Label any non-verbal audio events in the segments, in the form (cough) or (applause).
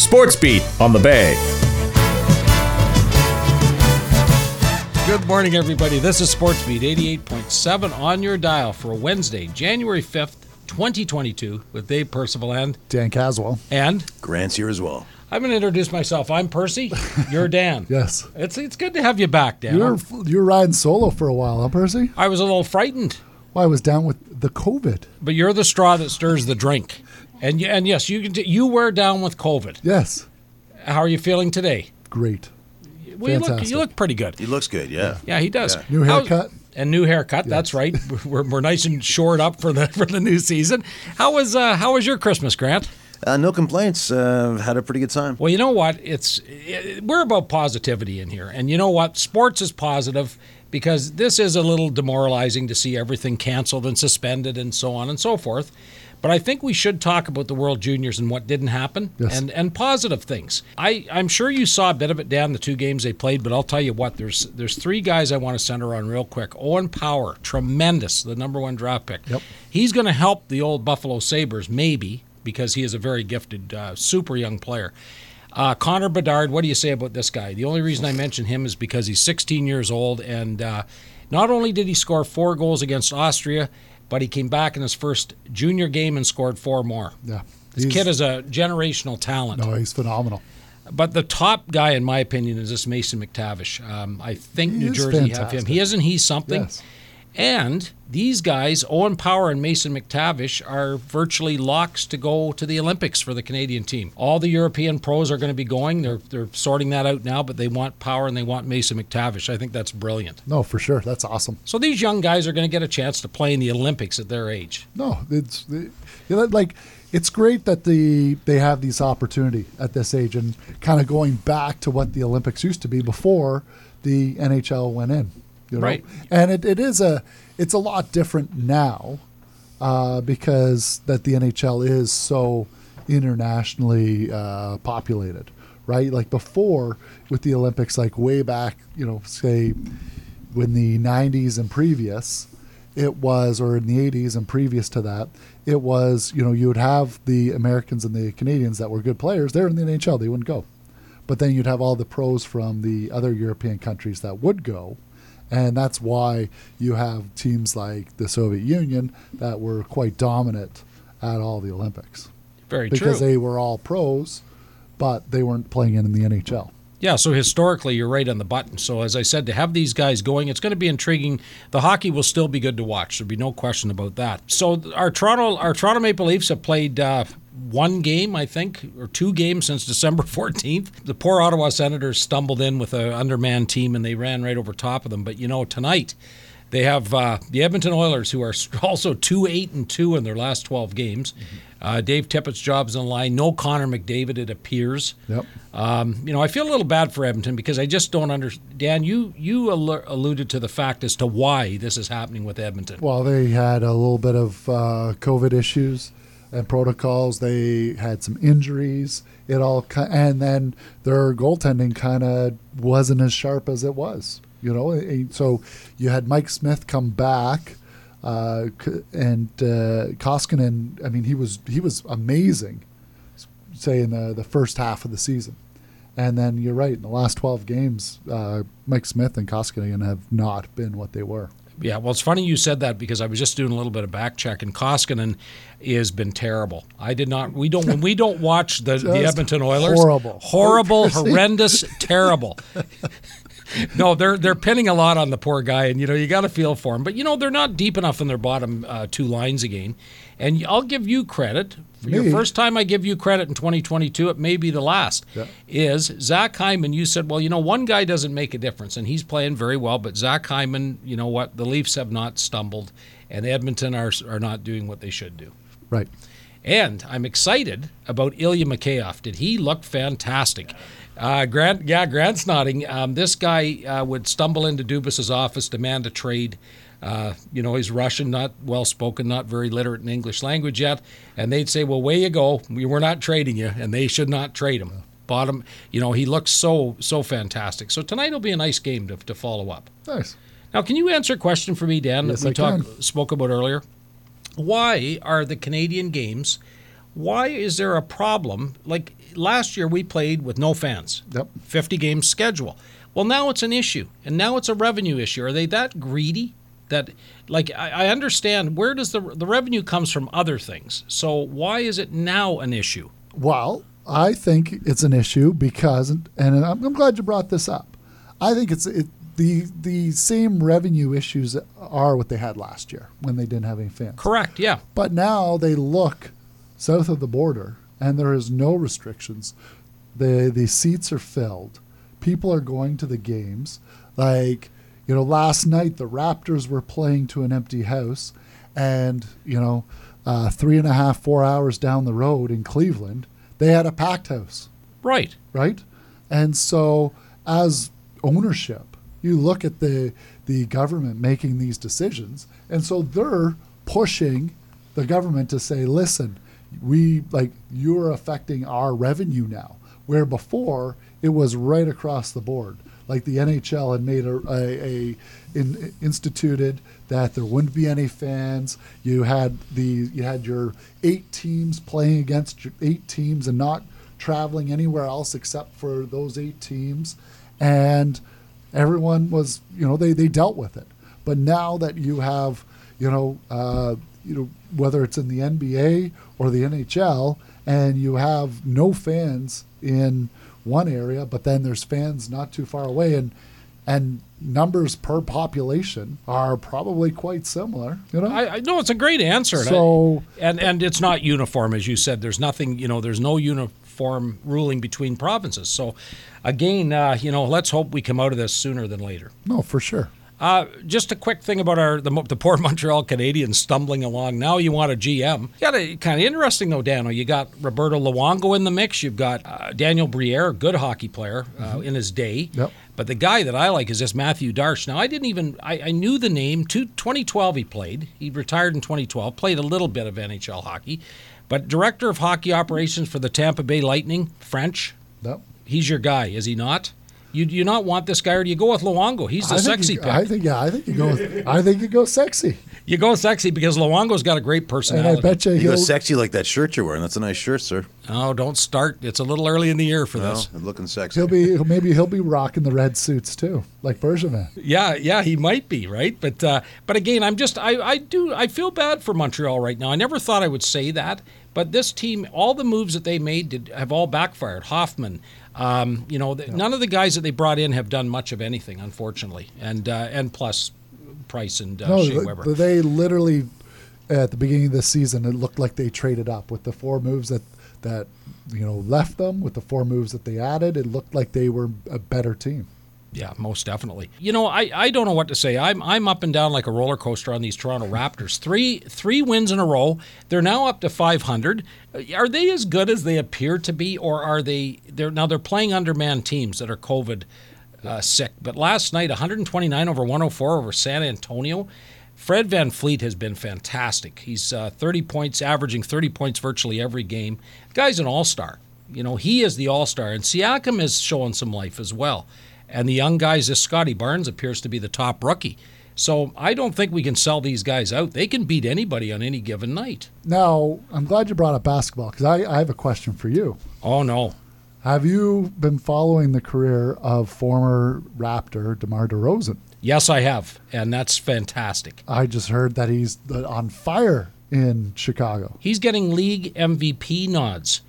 Sports Beat on the Bay. Good morning, everybody. This is Sports Beat 88.7 on your dial for Wednesday, January 5th, 2022, with Dave Percival and Dan Caswell. and Grant's here as well. I'm going to introduce myself. I'm Percy. (laughs) You're Dan. Yes. It's it's good to have you back, Dan. You're you're riding solo for a while, huh, Percy? I was a little frightened, Well, I was down with the COVID. but you're the straw that stirs the drink. And and yes, you can t- you were down with COVID. Yes. How are you feeling today? Great. Well, you look Fantastic. you look pretty good. He looks good, yeah. Yeah, he does. Yeah. New How's- haircut? and new haircut. That's right. (laughs) We're, we're nice and shored up for the (laughs) for the new season. How was uh, how was your Christmas, Grant? Uh, no complaints. Uh, had a pretty good time. Well, you know what? It's it, we're about positivity in here, and you know what? Sports is positive because this is a little demoralizing to see everything canceled and suspended and so on and so forth. But I think we should talk about the World Juniors and what didn't happen Yes. and, and positive things. I, I'm sure you saw a bit of it, Dan, the two games they played, but I'll tell you what, there's there's three guys I want to center on real quick. Owen Power, tremendous, the number one draft pick. Yep. He's going to help the old Buffalo Sabres, maybe, because he is a very gifted, uh, super young player. Uh, Connor Bedard, what do you say about this guy? The only reason I mention him is because he's 16 years old, and uh, not only did he score four goals against Austria, but he came back in his first junior game and scored four more. Yeah. This kid is a generational talent. No, he's phenomenal. But the top guy, in my opinion, is this Mason McTavish. Um, I think He New Jersey have him. He isn't he something? Yes. And these guys, Owen Power and Mason McTavish, are virtually locks to go to the Olympics for the Canadian team. All the European pros are going to be going. They're they're sorting that out now, but they want Power and they want Mason McTavish. I think that's brilliant. No, for sure. That's awesome. So these young guys are going to get a chance to play in the Olympics at their age. No, it's you know, like it's great that the they have these opportunity at this age and kind of going back to what the Olympics used to be before the NHL went in. You know? Right. And it, it is a it's a lot different now uh, because that the NHL is so internationally uh, populated, right? Like before with the Olympics, like way back, you know, say when the 90s and previous, it was, or in the 80s and previous to that, it was, you know, you would have the Americans and the Canadians that were good players. They're in the NHL, they wouldn't go. But then you'd have all the pros from the other European countries that would go. And that's why you have teams like the Soviet Union that were quite dominant at all the Olympics Very because true. they were all pros, but they weren't playing in the NHL. Yeah, so historically, you're right on the button. So, as I said, to have these guys going, it's going to be intriguing. The hockey will still be good to watch. There'll be no question about that. So, our Toronto, our Toronto Maple Leafs have played uh, one game, I think, or two games since (laughs) December 14th. The poor Ottawa Senators stumbled in with an undermanned team, and they ran right over top of them. But you know, tonight. They have uh, the Edmonton Oilers, who are (laughs) also two eight and two in their last twelve games. Uh, Dave Tippett's job's on the line. No Connor McDavid, it appears. Yep. Um, you know, I feel a little bad for Edmonton because I just don't understand. Dan, you you al- alluded to the fact as to why this is happening with Edmonton. Well, they had a little bit of uh, COVID issues and protocols. They had some injuries. It all, and then their goaltending kind of wasn't as sharp as it was. You know, so you had Mike Smith come back, uh, and uh, Koskinen. I mean, he was he was amazing. Say in the the first half of the season. And then you're right. In the last 12 games, uh, Mike Smith and Koskinen have not been what they were. Yeah, well, it's funny you said that because I was just doing a little bit of back check, and Koskinen has been terrible. I did not. We don't when we don't watch the, the Edmonton Oilers. horrible. horrible, (laughs) horrendous, terrible. no, they're they're pinning a lot on the poor guy, and you know you got to feel for him. But you know they're not deep enough in their bottom uh, two lines again. And I'll give you credit. For your first time I give you credit in 2022, it may be the last. Yeah. Is Zach Hyman? You said, well, you know, one guy doesn't make a difference, and he's playing very well. But Zach Hyman, you know what? The Leafs have not stumbled, and Edmonton are are not doing what they should do. Right. And I'm excited about Ilya Mikheyev. Did he look fantastic? Uh, Grant, yeah, Grant's nodding. Um, this guy uh, would stumble into Dubas's office, demand a trade. Uh, you know, he's Russian, not well spoken, not very literate in English language yet. And they'd say, well, way you go. We were not trading you, and they should not trade him. Bottom, you know, he looks so, so fantastic. So tonight will be a nice game to, to follow up. Nice. Now, can you answer a question for me, Dan, Yes, that we I talk, can. spoke about earlier? Why are the Canadian games, Why is there a problem? Like last year, we played with no fans. Yep. 50 game schedule. Well, now it's an issue, and now it's a revenue issue. Are they that greedy? That, like, I, I understand where does the the revenue comes from other things. So why is it now an issue? Well, I think it's an issue because, and I'm, I'm glad you brought this up. I think it's it, the the same revenue issues are what they had last year when they didn't have any fans. Correct. Yeah. But now they look south of the border, and there is no restrictions. the The seats are filled. People are going to the games. Like you know, last night the Raptors were playing to an empty house, and you know, uh, three and a half, four hours down the road in Cleveland, they had a packed house, Right. right? And so, as ownership, you look at the the government making these decisions, and so they're pushing the government to say, "Listen, we like you're affecting our revenue now." Where before it was right across the board, like the NHL had made a, a, a in, instituted that there wouldn't be any fans. You had the you had your eight teams playing against your eight teams and not traveling anywhere else except for those eight teams, and everyone was you know they they dealt with it. But now that you have you know uh, you know whether it's in the NBA or the NHL, and you have no fans in one area, but then there's fans not too far away, and and numbers per population are probably quite similar. You know, I, I know it's a great answer. and I- so and and it's not uniform as you said there's nothing you know there's no uniform ruling between provinces so again uh, you know let's hope we come out of this sooner than later no, for sure. Uh, just a quick thing about our the, the poor (laughs) Montreal Canadiens stumbling along. Now you want a GM. You got a kind of interesting though, Dano. You got Roberto Luongo in the mix. You've got uh, Daniel Briere, good hockey player uh, in his day. Yep. But the guy that I like is this Matthew Darche. Now I didn't even I, I knew the name. Two, 2012 he played. He retired in 2012. Played a little bit of NHL hockey, but director of hockey operations for the Tampa Bay Lightning, French. Yep. He's your guy, is he not? You do you not want this guy, or do you go with Luongo? He's the I sexy you, pick. I think yeah, I think you go. With, I think you go sexy, You go sexy because Luongo's got a great personality. and. I bet you You he'll. sexy like that shirt you're wearing. That's a nice shirt, sir. oh, don't start. It's a little early in the year for Well, this. looking sexy. He'll be maybe he'll be rocking the red suits too, like Bergevin. Yeah, yeah, he might be right, but uh, but again, I'm just I, I do I feel bad for Montreal right now. I never thought I would say that, but this team, all the moves that they made did, have all backfired. Hoffman, um, you know, the, none of the guys that they brought in have done much of anything, unfortunately, and uh, and plus Price and uh, No, Shea Weber. they literally at the beginning of the season it looked like they traded up with the four moves that that you know left them with the four moves that they added. It looked like they were a better team. Yeah, most definitely. You know, I, I don't know what to say. I'm I'm up and down like a roller coaster on these Toronto Raptors. Three three wins in a row. They're now up to 500. Are they as good as they appear to be, or are they? They're now they're playing undermanned teams that are COVID uh, sick. But last night, 129 over 104 over San Antonio. Fred VanVleet has been fantastic. He's uh, 30 points, averaging 30 points virtually every game. The guy's an all star. You know, he is the all star, and Siakam is showing some life as well. And the young guys, this Scottie Barnes appears to be the top rookie. So I don't think we can sell these guys out. They can beat anybody on any given night. Now I'm glad you brought up basketball because I, I have a question for you. Oh no, Have you been following the career of former Raptor DeMar DeRozan? yes, I have, and that's fantastic. I just heard that he's on fire in Chicago. He's getting league MVP nods.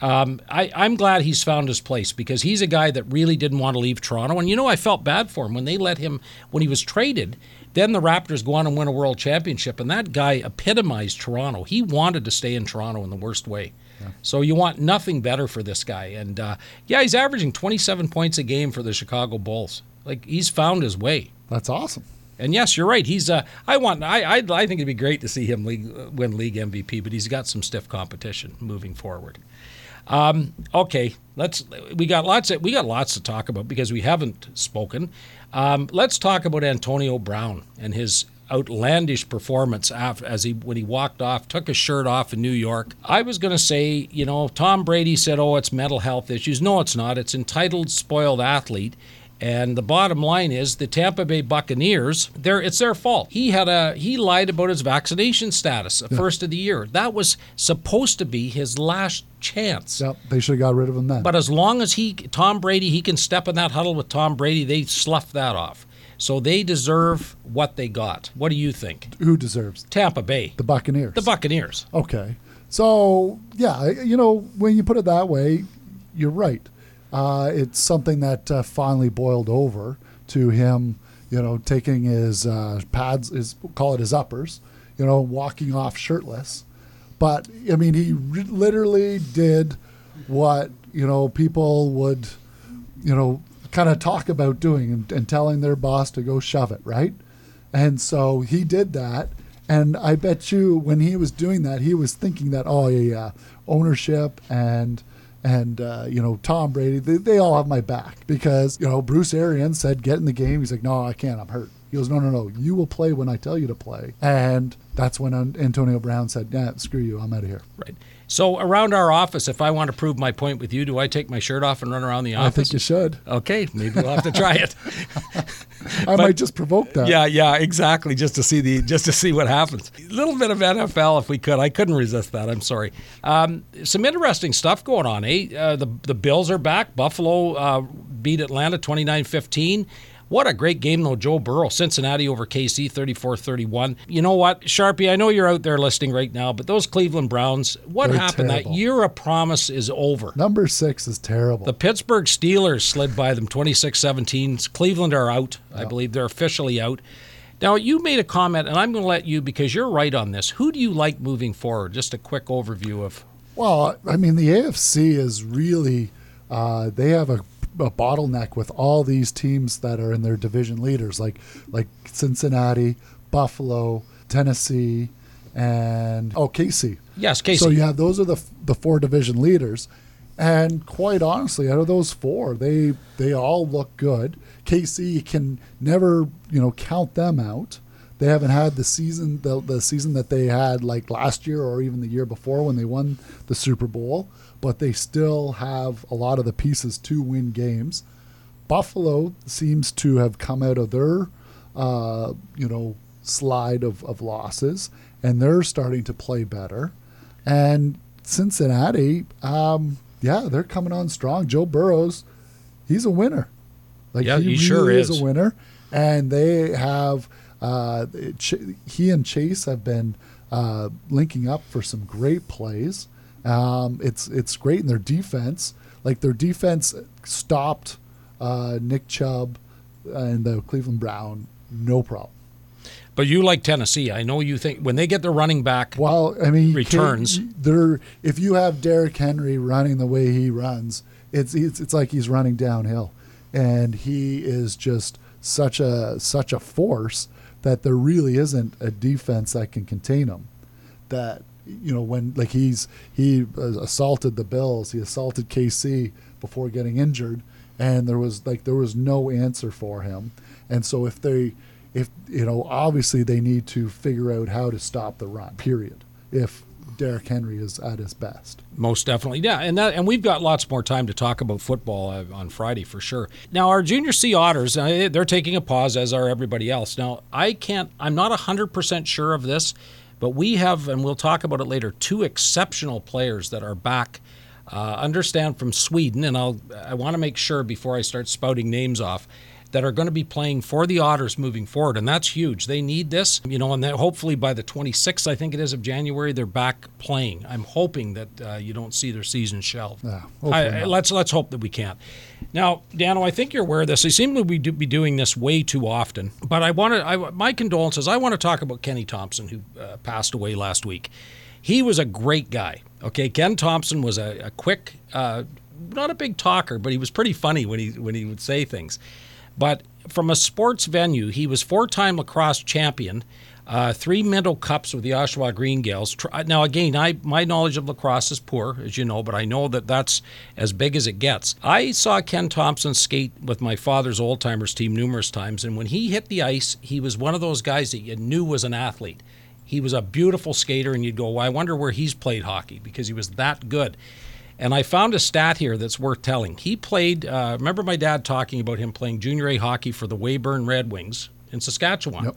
Um, I, I'm glad he's found his place because he's a guy that really didn't want to leave Toronto. And you know, I felt bad for him when they let him, when he was traded. Then the Raptors go on and win a world championship, and that guy epitomized Toronto. He wanted to stay in Toronto in the worst way. So you want nothing better for this guy. And uh, yeah, he's averaging 27 points a game for the Chicago Bulls. Like he's found his way. That's awesome. And yes, you're right. He's. Uh, I want. I. I, I think it'd be great to see him league, win league MVP, but he's got some stiff competition moving forward. Um, okay, let's. We got lots. Of, we got lots to talk about because we haven't spoken. Um, let's talk about Antonio Brown and his outlandish performance after, as he when he walked off, took his shirt off in New York. I was going to say, you know, Tom Brady said, "Oh, it's mental health issues." No, it's not. It's entitled, spoiled athlete. And the bottom line is the Tampa Bay Buccaneers, they it's their fault. He had a he lied about his vaccination status at first of the year. That was supposed to be his last chance. Yep, they should have got rid of him then. But as long as he Tom Brady, he can step in that huddle with Tom Brady, they slough that off. So they deserve what they got. What do you think? Who deserves Tampa Bay. the Buccaneers? The Buccaneers. Okay. So, yeah, you know, when you put it that way, you're right. Uh, it's something that uh, finally boiled over to him, you know, taking his uh, pads, his call it his uppers, you know, walking off shirtless. But I mean, he re- literally did what you know people would, you know, kind of talk about doing and, and telling their boss to go shove it, right? And so he did that. And I bet you when he was doing that, he was thinking that, oh, yeah, yeah ownership and and uh, you know Tom Brady, they, they all have my back because you know Bruce Arians said get in the game. He's like, no, I can't. I'm hurt. He goes, no, no, no. You will play when I tell you to play. And that's when Antonio Brown said, yeah, screw you. I'm out of here. Right. So around our office, if I want to prove my point with you, do I take my shirt off and run around the office? I think you should. Okay, maybe we'll have to try it. (laughs) (laughs) I might just provoke that. Yeah, yeah, exactly. Just to see the just to see what happens. A little bit of NFL, if we could. I couldn't resist that. I'm sorry. Um, some interesting stuff going on. Eh? Uh, the the Bills are back. Buffalo uh, beat Atlanta 29-15. What a great game, though, Joe Burrow. Cincinnati over KC, 34 31. You know what, Sharpie, I know you're out there listening right now, but those Cleveland Browns, what They're happened? terrible. That year of promise is over. Number six is terrible. The Pittsburgh Steelers slid by them 26 17. Cleveland are out. I believe they're officially out. Now, you made a comment, and I'm going to let you because you're right on this. Who do you like moving forward? Just a quick overview of. Well, I mean, the AFC is really, uh, they have a, a bottleneck with all these teams that are in their division leaders, like like Cincinnati, Buffalo, Tennessee, and oh, KC. Yes, Casey. So you have those are the the four division leaders, and quite honestly, out of those four, they they all look good. KC can never you know count them out. They haven't had the season the, the season that they had like last year or even the year before when they won the Super Bowl, but they still have a lot of the pieces to win games. Buffalo seems to have come out of their uh, you know slide of, of losses and they're starting to play better. And Cincinnati, um, yeah, they're coming on strong. Joe Burrows, he's a winner. Like Yeah, he really sure is. is. a winner. And they have uh, Ch- he and Chase have been uh, linking up for some great plays. Um, it's it's great in their defense. Like their defense stopped uh, Nick Chubb and the Cleveland Brown, no problem. but you like Tennessee. I know you think when they get their running back. Well, I mean, Returns. There, if you have Derrick Henry running the way he runs, it's it's it's like he's running downhill, and he is just such a such a force that there really isn't a defense that can contain him. That you know when like he's he assaulted the Bills, he assaulted KC before getting injured, and there was like there was no answer for him, and so if they if you know obviously they need to figure out how to stop the run period if Derrick Henry is at his best Most definitely, yeah, and that, and we've got lots more time to talk about football uh, on Friday for sure. Now, our junior C Otters, uh, they're taking a pause, as are everybody else. Now, I can't, I'm not hundred percent sure of this, but we have, and we'll talk about it later, two exceptional players that are back. Uh, understand from Sweden, and I'll, I want to make sure before I start spouting names off that are going to be playing for the Otters moving forward, and that's huge. They need this, you know, and then hopefully by the 26th, I think it is of January, they're back playing. I'm hoping that uh, you don't see their season shelved. Yeah, I, let's let's hope that we can't. Now, Dano, I think you're aware of this. They seem to be, do- be doing this way too often. But I want to, I, my condolences. I want to talk about Kenny Thompson, who uh, passed away last week. He was a great guy. Okay, Ken Thompson was a, a quick, uh, not a big talker, but he was pretty funny when he when he would say things. But from a sports venue, he was four-time lacrosse champion, uh, three medal cups with the Oshawa Green Gaels. Uh, Now, again, I my knowledge of lacrosse is poor, as you know, but I know that that's as big as it gets. I saw Ken Thompson skate with my father's old timers team numerous times, and when he hit the ice, he was one of those guys that you knew was an athlete. He was a beautiful skater, and you'd go, well, I wonder where he's played hockey because he was that good. And I found a stat here that's worth telling. He played, uh, remember my dad talking about him playing junior A hockey for the Weyburn Red Wings in Saskatchewan? Yep.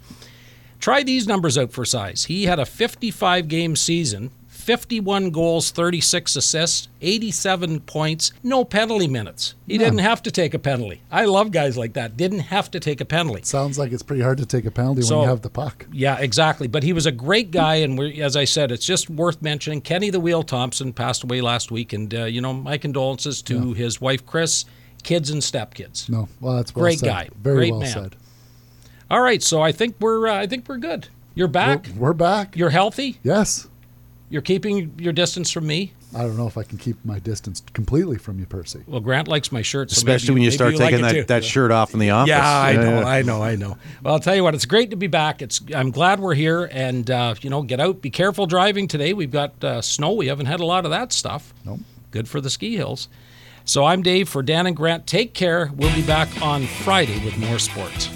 Try these numbers out for size. He had a 55 game season, 51 goals, 36 assists, 87 points, no penalty minutes. He didn't have to take a penalty. I love guys like that. Didn't have to take a penalty. Sounds like it's pretty hard to take a penalty So- when you have the puck. Yeah, exactly. But he was a great guy, and we're, as I said, it's just worth mentioning. Kenny the Wheel Thompson passed away last week, and uh, you know my condolences to his wife Chris, kids and stepkids. No, well, that's well Great said. guy. Very Great well man. said. All right, so I think we're uh, I think we're good. You're back. We're, we're back. You're healthy. yes. You're keeping your distance from me. I don't know if I can keep my distance completely from you, Percy. Well, Grant likes my shirt, so Especially maybe- when you maybe start like taking it that, that shirt off in the office. Yeah, I know, yeah. I know, I know. Well, I'll tell you what, it's great to be back. It's I'm glad we're here, and uh, you know, get out, be careful driving today. We've got uh, snow. We haven't had a lot of that stuff. Nope. Good for the ski hills. So I'm Dave for Dan and Grant. Take care. We'll be back on Friday with more sports.